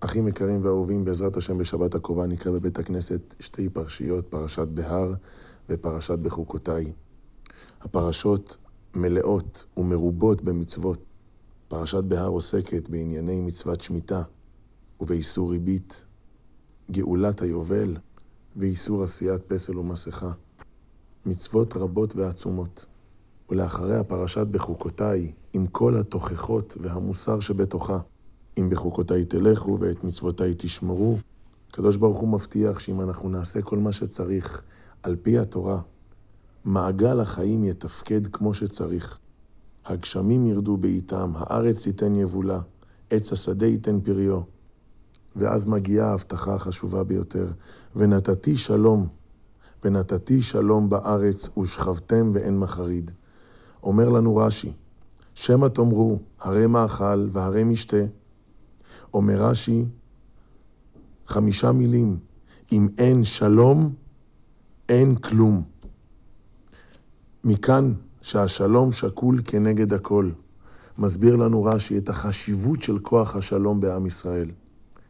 אחים יקרים ואהובים, בעזרת השם בשבת הקרובה נקרא בבית הכנסת שתי פרשיות, פרשת בהר ופרשת בחוקותיי. הפרשות מלאות ומרובות במצוות. פרשת בהר עוסקת בענייני מצוות שמיטה ובאיסור ריבית, גאולת היובל ואיסור עשיית פסל ומסכה. מצוות רבות ועצומות. ולאחריה פרשת בחוקותיי, עם כל התוכחות והמוסר שבתוכה. אם בחוקותיי תלכו ואת מצוותיי תשמרו. הקדוש ברוך הוא מבטיח שאם אנחנו נעשה כל מה שצריך על פי התורה, מעגל החיים יתפקד כמו שצריך. הגשמים ירדו בעיתם, הארץ תיתן יבולה, עץ השדה ייתן פריו. ואז מגיעה ההבטחה החשובה ביותר, ונתתי שלום, ונתתי שלום בארץ, ושכבתם ואין מחריד. אומר לנו רש"י, שמא תאמרו, הרי מאכל והרי משתה. אומר רש"י, חמישה מילים, אם אין שלום, אין כלום. מכאן שהשלום שקול כנגד הכל. מסביר לנו רש"י את החשיבות של כוח השלום בעם ישראל.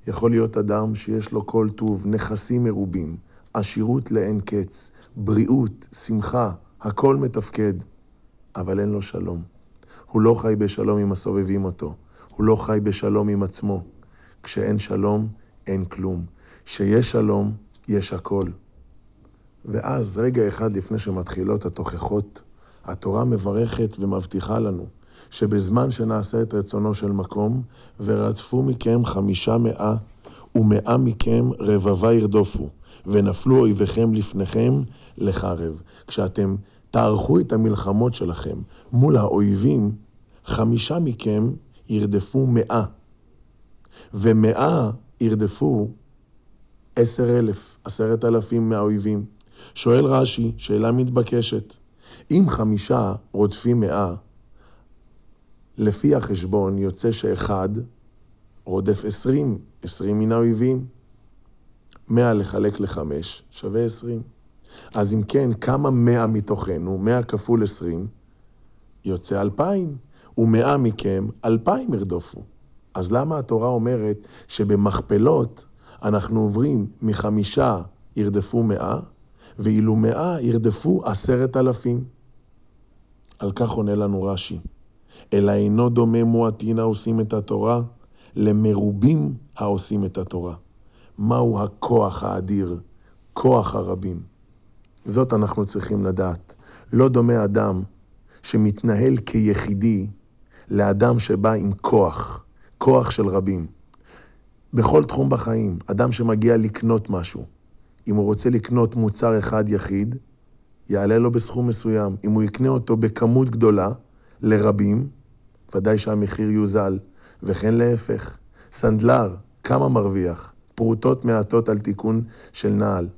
יכול להיות אדם שיש לו כל טוב, נכסים מרובים, עשירות לאין קץ, בריאות, שמחה, הכל מתפקד, אבל אין לו שלום. הוא לא חי בשלום עם הסובבים אותו, הוא לא חי בשלום עם עצמו. כשאין שלום, אין כלום. כשיש שלום, יש הכל. ואז, רגע אחד לפני שמתחילות התוכחות, התורה מברכת ומבטיחה לנו שבזמן שנעשה את רצונו של מקום, ורדפו מכם חמישה מאה, ומאה מכם רבבה ירדופו, ונפלו אויביכם לפניכם לחרב. כשאתם תערכו את המלחמות שלכם מול האויבים, חמישה מכם ירדפו מאה, ומאה ירדפו עשר אלף, עשרת אלפים מהאויבים. שואל רש"י, שאלה מתבקשת, אם חמישה רודפים מאה, לפי החשבון יוצא שאחד רודף עשרים, עשרים מן האויבים. מאה לחלק לחמש שווה עשרים. אז אם כן, כמה מאה מתוכנו, מאה כפול עשרים, יוצא אלפיים, ומאה מכם אלפיים ירדופו. אז למה התורה אומרת שבמכפלות אנחנו עוברים מחמישה ירדפו מאה, ואילו מאה ירדפו עשרת אלפים? על כך עונה לנו רש"י, אלא אינו דומה מועטין העושים את התורה, למרובים העושים את התורה. מהו הכוח האדיר, כוח הרבים? זאת אנחנו צריכים לדעת. לא דומה אדם שמתנהל כיחידי לאדם שבא עם כוח, כוח של רבים. בכל תחום בחיים, אדם שמגיע לקנות משהו, אם הוא רוצה לקנות מוצר אחד יחיד, יעלה לו בסכום מסוים. אם הוא יקנה אותו בכמות גדולה, לרבים, ודאי שהמחיר יוזל. וכן להפך, סנדלר, כמה מרוויח? פרוטות מעטות על תיקון של נעל.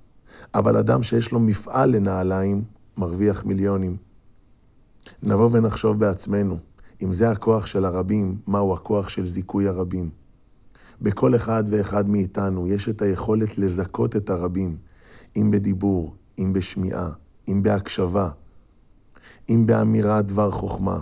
אבל אדם שיש לו מפעל לנעליים, מרוויח מיליונים. נבוא ונחשוב בעצמנו, אם זה הכוח של הרבים, מהו הכוח של זיכוי הרבים? בכל אחד ואחד מאיתנו יש את היכולת לזכות את הרבים, אם בדיבור, אם בשמיעה, אם בהקשבה, אם באמירת דבר חוכמה,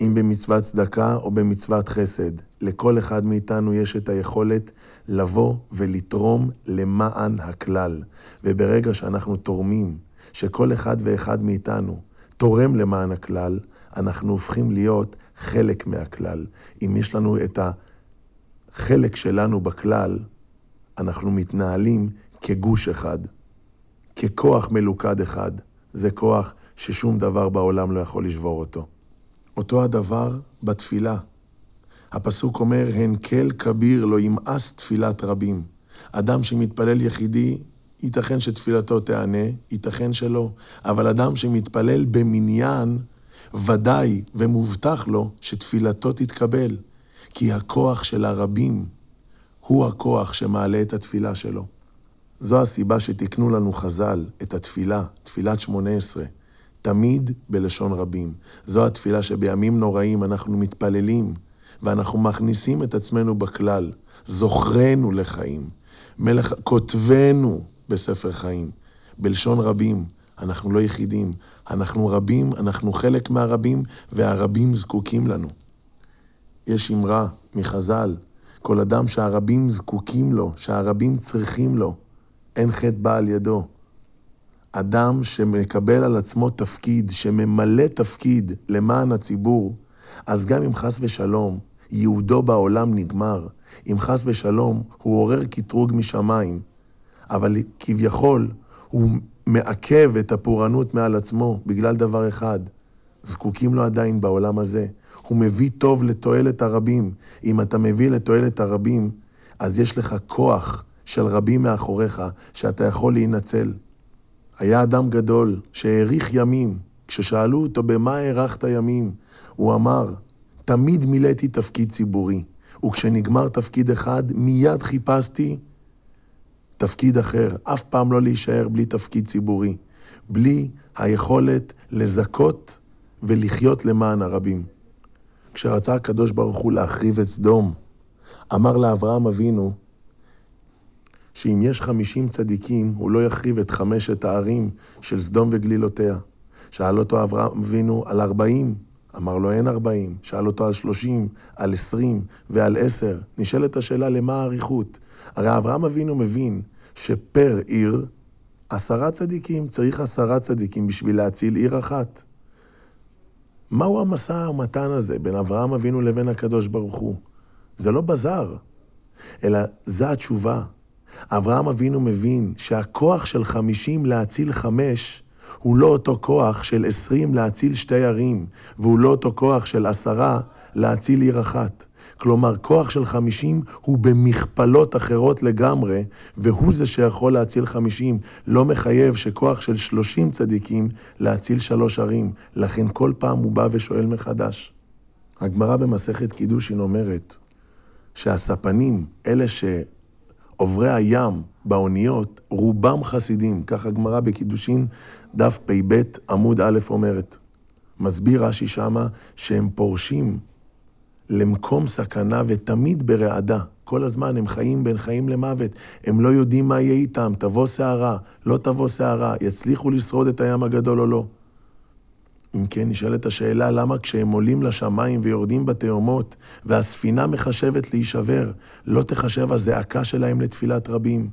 אם במצוות צדקה או במצוות חסד. לכל אחד מאיתנו יש את היכולת לבוא ולתרום למען הכלל. וברגע שאנחנו תורמים, שכל אחד ואחד מאיתנו תורם למען הכלל, אנחנו הופכים להיות חלק מהכלל. אם יש לנו את החלק שלנו בכלל, אנחנו מתנהלים כגוש אחד, ככוח מלוכד אחד. זה כוח ששום דבר בעולם לא יכול לשבור אותו. אותו הדבר בתפילה. הפסוק אומר, הן כל כביר לא ימאס תפילת רבים. אדם שמתפלל יחידי, ייתכן שתפילתו תענה, ייתכן שלא. אבל אדם שמתפלל במניין, ודאי ומובטח לו שתפילתו תתקבל. כי הכוח של הרבים הוא הכוח שמעלה את התפילה שלו. זו הסיבה שתיקנו לנו חז"ל את התפילה, תפילת שמונה עשרה. תמיד בלשון רבים. זו התפילה שבימים נוראים אנחנו מתפללים, ואנחנו מכניסים את עצמנו בכלל. זוכרנו לחיים. מלך, כותבנו בספר חיים. בלשון רבים, אנחנו לא יחידים. אנחנו רבים, אנחנו חלק מהרבים, והרבים זקוקים לנו. יש אמרה מחז"ל, כל אדם שהרבים זקוקים לו, שהרבים צריכים לו, אין חטא בא על ידו. אדם שמקבל על עצמו תפקיד, שממלא תפקיד למען הציבור, אז גם אם חס ושלום ייעודו בעולם נגמר, אם חס ושלום הוא עורר קטרוג משמיים, אבל כביכול הוא מעכב את הפורענות מעל עצמו בגלל דבר אחד, זקוקים לו עדיין בעולם הזה. הוא מביא טוב לתועלת הרבים. אם אתה מביא לתועלת הרבים, אז יש לך כוח של רבים מאחוריך, שאתה יכול להינצל. היה אדם גדול שהאריך ימים. כששאלו אותו במה הארכת ימים, הוא אמר, תמיד מילאתי תפקיד ציבורי, וכשנגמר תפקיד אחד, מיד חיפשתי תפקיד אחר, אף פעם לא להישאר בלי תפקיד ציבורי, בלי היכולת לזכות ולחיות למען הרבים. כשרצה הקדוש ברוך הוא להחריב את סדום, אמר לאברהם אבינו שאם יש חמישים צדיקים, הוא לא יחריב את חמשת הערים של סדום וגלילותיה. שאל אותו אברהם אבינו על ארבעים, אמר לו אין ארבעים. שאל אותו על שלושים, על עשרים ועל עשר. נשאלת השאלה למה האריכות? הרי אברהם אבינו מבין שפר עיר, עשרה צדיקים, צריך עשרה צדיקים בשביל להציל עיר אחת. מהו המשא ומתן הזה בין אברהם אבינו לבין הקדוש ברוך הוא? זה לא בזאר, אלא זו התשובה. אברהם אבינו מבין שהכוח של חמישים להציל חמש הוא לא אותו כוח של עשרים להציל שתי ערים, והוא לא אותו כוח של עשרה להציל עיר אחת. כלומר, כוח של חמישים הוא במכפלות אחרות לגמרי, והוא זה שיכול להציל חמישים. לא מחייב שכוח של שלושים צדיקים להציל שלוש ערים. לכן כל פעם הוא בא ושואל מחדש. הגמרא במסכת קידושין אומרת שהספנים, אלה שעוברי הים באוניות, רובם חסידים. כך הגמרא בקידושין, דף פ"ב עמוד א' אומרת. מסביר רש"י שמה שהם פורשים למקום סכנה ותמיד ברעדה. כל הזמן הם חיים בין חיים למוות, הם לא יודעים מה יהיה איתם, תבוא סערה, לא תבוא סערה, יצליחו לשרוד את הים הגדול או לא. אם כן, נשאלת השאלה למה כשהם עולים לשמיים ויורדים בתאומות והספינה מחשבת להישבר, לא תחשב הזעקה שלהם לתפילת רבים?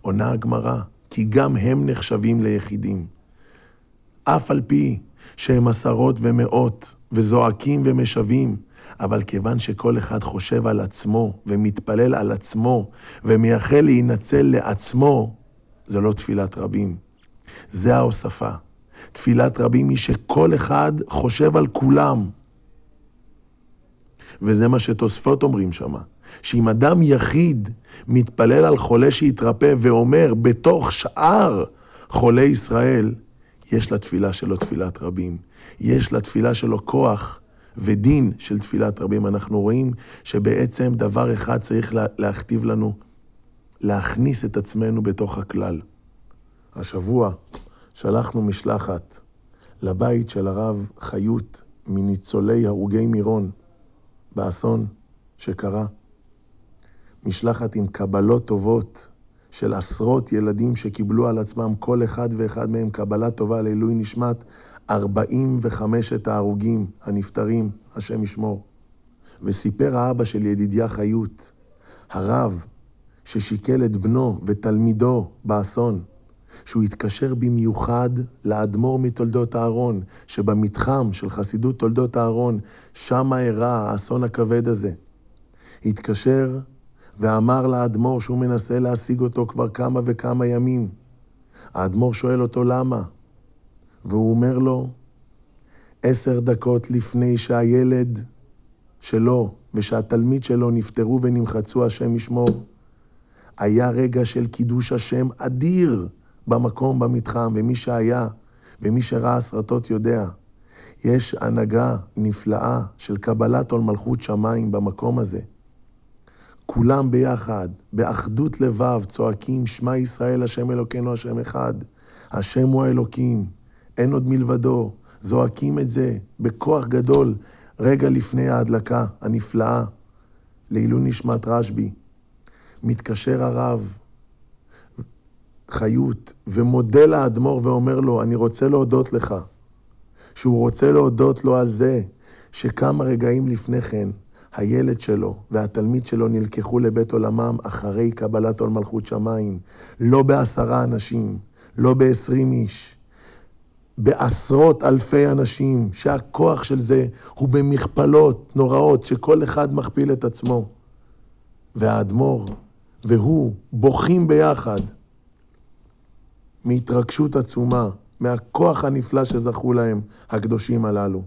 עונה הגמרא, כי גם הם נחשבים ליחידים. אף על פי שהם עשרות ומאות, וזועקים ומשווים, אבל כיוון שכל אחד חושב על עצמו, ומתפלל על עצמו, ומייחל להינצל לעצמו, זה לא תפילת רבים. זה ההוספה. תפילת רבים היא שכל אחד חושב על כולם. וזה מה שתוספות אומרים שמה, שאם אדם יחיד מתפלל על חולה שהתרפא ואומר בתוך שאר חולי ישראל, יש לתפילה שלו תפילת רבים. יש לתפילה שלו כוח ודין של תפילת רבים. אנחנו רואים שבעצם דבר אחד צריך להכתיב לנו, להכניס את עצמנו בתוך הכלל. השבוע שלחנו משלחת לבית של הרב חיות מניצולי הרוגי מירון באסון שקרה. משלחת עם קבלות טובות של עשרות ילדים שקיבלו על עצמם כל אחד ואחד מהם קבלה טובה לעילוי נשמת 45 ההרוגים הנפטרים, השם ישמור. וסיפר האבא של ידידיה חיות, הרב ששיקל את בנו ותלמידו באסון, שהוא התקשר במיוחד לאדמו"ר מתולדות אהרון, שבמתחם של חסידות תולדות אהרון, שם אירע האסון הכבד הזה. התקשר ואמר לאדמו"ר שהוא מנסה להשיג אותו כבר כמה וכמה ימים. האדמו"ר שואל אותו למה, והוא אומר לו, עשר דקות לפני שהילד שלו ושהתלמיד שלו נפטרו ונמחצו, השם ישמור, היה רגע של קידוש השם אדיר במקום, במתחם, ומי שהיה ומי שראה סרטות יודע. יש הנהגה נפלאה של קבלת עול מלכות שמיים במקום הזה. כולם ביחד, באחדות לבב, צועקים, שמע ישראל, השם אלוקינו, השם אחד. השם הוא האלוקים, אין עוד מלבדו. זועקים את זה בכוח גדול רגע לפני ההדלקה הנפלאה לעילוי נשמת רשב"י. מתקשר הרב חיות ומודה לאדמו"ר ואומר לו, אני רוצה להודות לך, שהוא רוצה להודות לו על זה שכמה רגעים לפני כן הילד שלו והתלמיד שלו נלקחו לבית עולמם אחרי קבלת עול מלכות שמיים, לא בעשרה אנשים, לא בעשרים איש, בעשרות אלפי אנשים, שהכוח של זה הוא במכפלות נוראות, שכל אחד מכפיל את עצמו. והאדמו"ר והוא בוכים ביחד מהתרגשות עצומה, מהכוח הנפלא שזכו להם הקדושים הללו.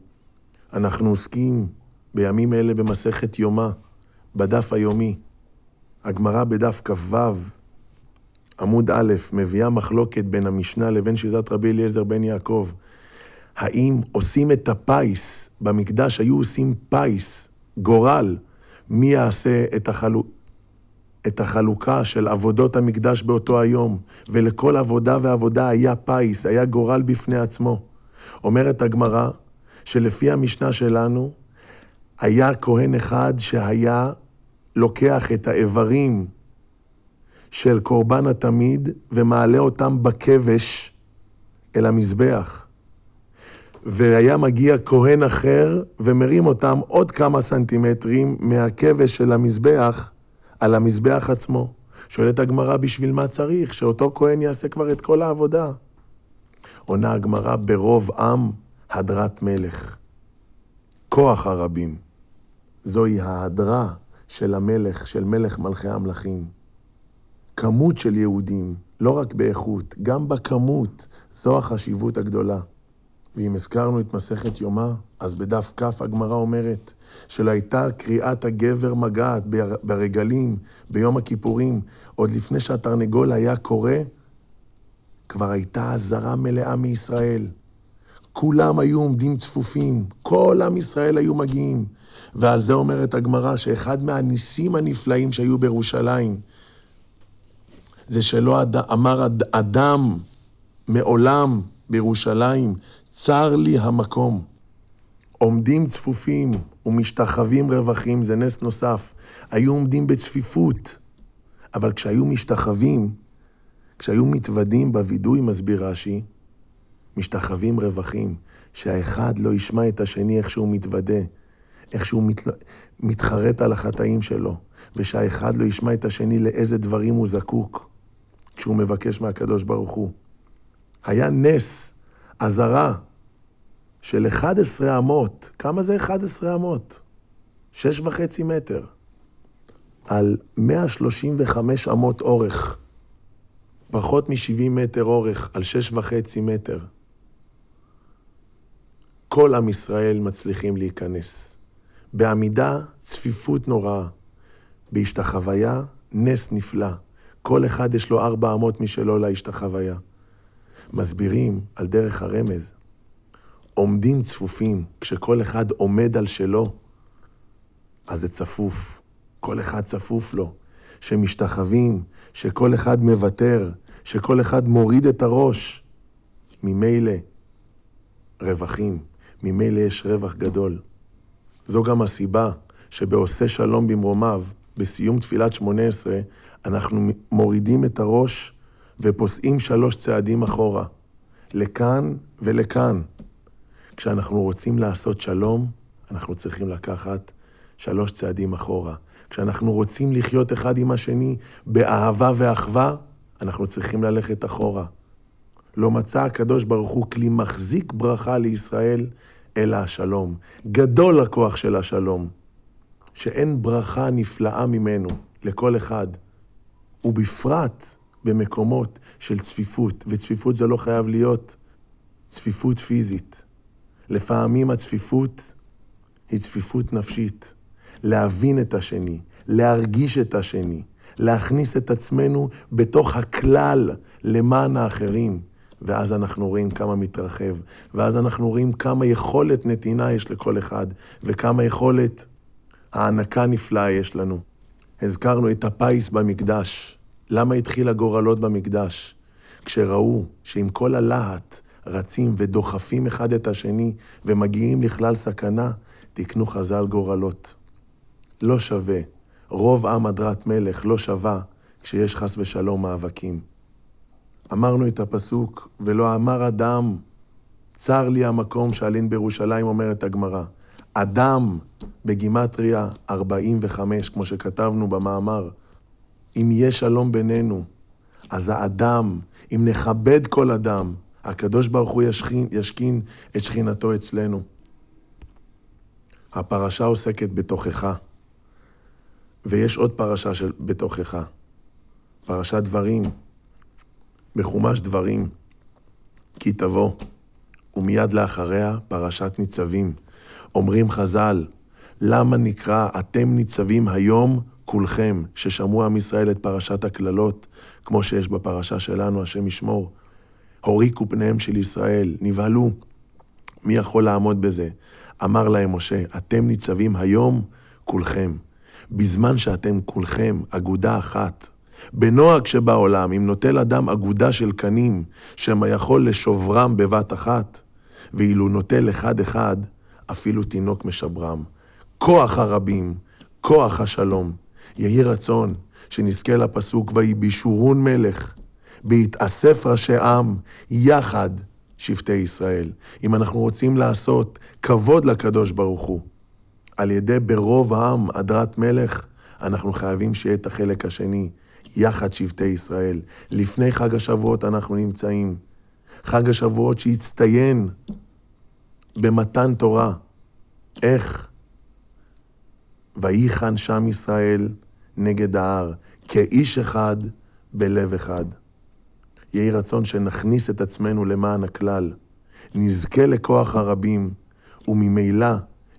אנחנו עוסקים בימים אלה במסכת יומא, בדף היומי. הגמרא בדף כ"ו, עמוד א', מביאה מחלוקת בין המשנה לבין שיטת רבי אליעזר בן יעקב. האם עושים את הפיס, במקדש היו עושים פיס, גורל, מי יעשה את, החלו... את החלוקה של עבודות המקדש באותו היום, ולכל עבודה ועבודה היה פיס, היה גורל בפני עצמו. אומרת הגמרא, שלפי המשנה שלנו, היה כהן אחד שהיה לוקח את האיברים של קורבן התמיד ומעלה אותם בכבש אל המזבח. והיה מגיע כהן אחר ומרים אותם עוד כמה סנטימטרים מהכבש של המזבח על המזבח עצמו. שואלת הגמרא, בשביל מה צריך? שאותו כהן יעשה כבר את כל העבודה. עונה הגמרא, ברוב עם הדרת מלך. כוח הרבים. זוהי ההדרה של המלך, של מלך מלכי המלכים. כמות של יהודים, לא רק באיכות, גם בכמות, זו החשיבות הגדולה. ואם הזכרנו את מסכת יומא, אז בדף כ' הגמרא אומרת שלא הייתה קריאת הגבר מגעת ברגלים, ביום הכיפורים, עוד לפני שהתרנגול היה קורא, כבר הייתה אזהרה מלאה מישראל. כולם היו עומדים צפופים, כל עם ישראל היו מגיעים. ועל זה אומרת הגמרא שאחד מהניסים הנפלאים שהיו בירושלים, זה שלא אד... אמר אד... אדם מעולם בירושלים, צר לי המקום. עומדים צפופים ומשתחווים רווחים, זה נס נוסף. היו עומדים בצפיפות, אבל כשהיו משתחווים, כשהיו מתוודים בווידוי, מסביר רש"י, משתחווים רווחים, שהאחד לא ישמע את השני איך שהוא מתוודה, איך שהוא מת... מתחרט על החטאים שלו, ושהאחד לא ישמע את השני לאיזה דברים הוא זקוק כשהוא מבקש מהקדוש ברוך הוא. היה נס, אזהרה, של 11 אמות. כמה זה 11 אמות? שש וחצי מטר. על 135 אמות אורך. פחות מ-70 מטר אורך, על שש וחצי מטר. כל עם ישראל מצליחים להיכנס. בעמידה, צפיפות נוראה. בהשתחוויה, נס נפלא. כל אחד יש לו ארבע אמות משלו להשתחוויה. מסבירים על דרך הרמז. עומדים צפופים, כשכל אחד עומד על שלו, אז זה צפוף. כל אחד צפוף לו. שמשתחווים, שכל אחד מוותר, שכל אחד מוריד את הראש. ממילא רווחים. ממילא יש רווח גדול. זו גם הסיבה שבעושה שלום במרומיו, בסיום תפילת שמונה עשרה, אנחנו מורידים את הראש ופוסעים שלוש צעדים אחורה, לכאן ולכאן. כשאנחנו רוצים לעשות שלום, אנחנו צריכים לקחת שלוש צעדים אחורה. כשאנחנו רוצים לחיות אחד עם השני באהבה ואחווה, אנחנו צריכים ללכת אחורה. לא מצא הקדוש ברוך הוא כלי מחזיק ברכה לישראל, אלא השלום. גדול הכוח של השלום, שאין ברכה נפלאה ממנו לכל אחד, ובפרט במקומות של צפיפות, וצפיפות זה לא חייב להיות צפיפות פיזית. לפעמים הצפיפות היא צפיפות נפשית. להבין את השני, להרגיש את השני, להכניס את עצמנו בתוך הכלל למען האחרים. ואז אנחנו רואים כמה מתרחב, ואז אנחנו רואים כמה יכולת נתינה יש לכל אחד, וכמה יכולת הענקה נפלאה יש לנו. הזכרנו את הפיס במקדש. למה התחיל הגורלות במקדש? כשראו שעם כל הלהט רצים ודוחפים אחד את השני ומגיעים לכלל סכנה, תקנו חז"ל גורלות. לא שווה, רוב עם הדרת מלך לא שווה כשיש חס ושלום מאבקים. אמרנו את הפסוק, ולא אמר אדם, צר לי המקום שאלין בירושלים, אומרת הגמרא. אדם בגימטריה 45, כמו שכתבנו במאמר. אם יש שלום בינינו, אז האדם, אם נכבד כל אדם, הקדוש ברוך הוא ישכין, ישכין את שכינתו אצלנו. הפרשה עוסקת בתוכך, ויש עוד פרשה של בתוכך, פרשת דברים, בחומש דברים, כי תבוא, ומיד לאחריה פרשת ניצבים. אומרים חז"ל, למה נקרא אתם ניצבים היום כולכם, ששמעו עם ישראל את פרשת הקללות, כמו שיש בפרשה שלנו, השם ישמור. הוריקו פניהם של ישראל, נבהלו. מי יכול לעמוד בזה? אמר להם משה, אתם ניצבים היום כולכם. בזמן שאתם כולכם אגודה אחת. בנוהג שבעולם, אם נוטל אדם אגודה של קנים, שמא יכול לשוברם בבת אחת, ואילו נוטל אחד-אחד, אפילו תינוק משברם. כוח הרבים, כוח השלום. יהי רצון שנזכה לפסוק ויהי בישורון מלך, בהתאסף ראשי עם, יחד שבטי ישראל. אם אנחנו רוצים לעשות כבוד לקדוש ברוך הוא, על ידי ברוב העם הדרת מלך, אנחנו חייבים שיהיה את החלק השני, יחד שבטי ישראל. לפני חג השבועות אנחנו נמצאים. חג השבועות שהצטיין במתן תורה. איך? וייחן שם ישראל נגד ההר, כאיש אחד בלב אחד. יהי רצון שנכניס את עצמנו למען הכלל, נזכה לכוח הרבים, וממילא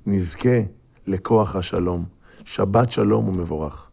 נזכה לכוח השלום. שבת שלום ומבורך.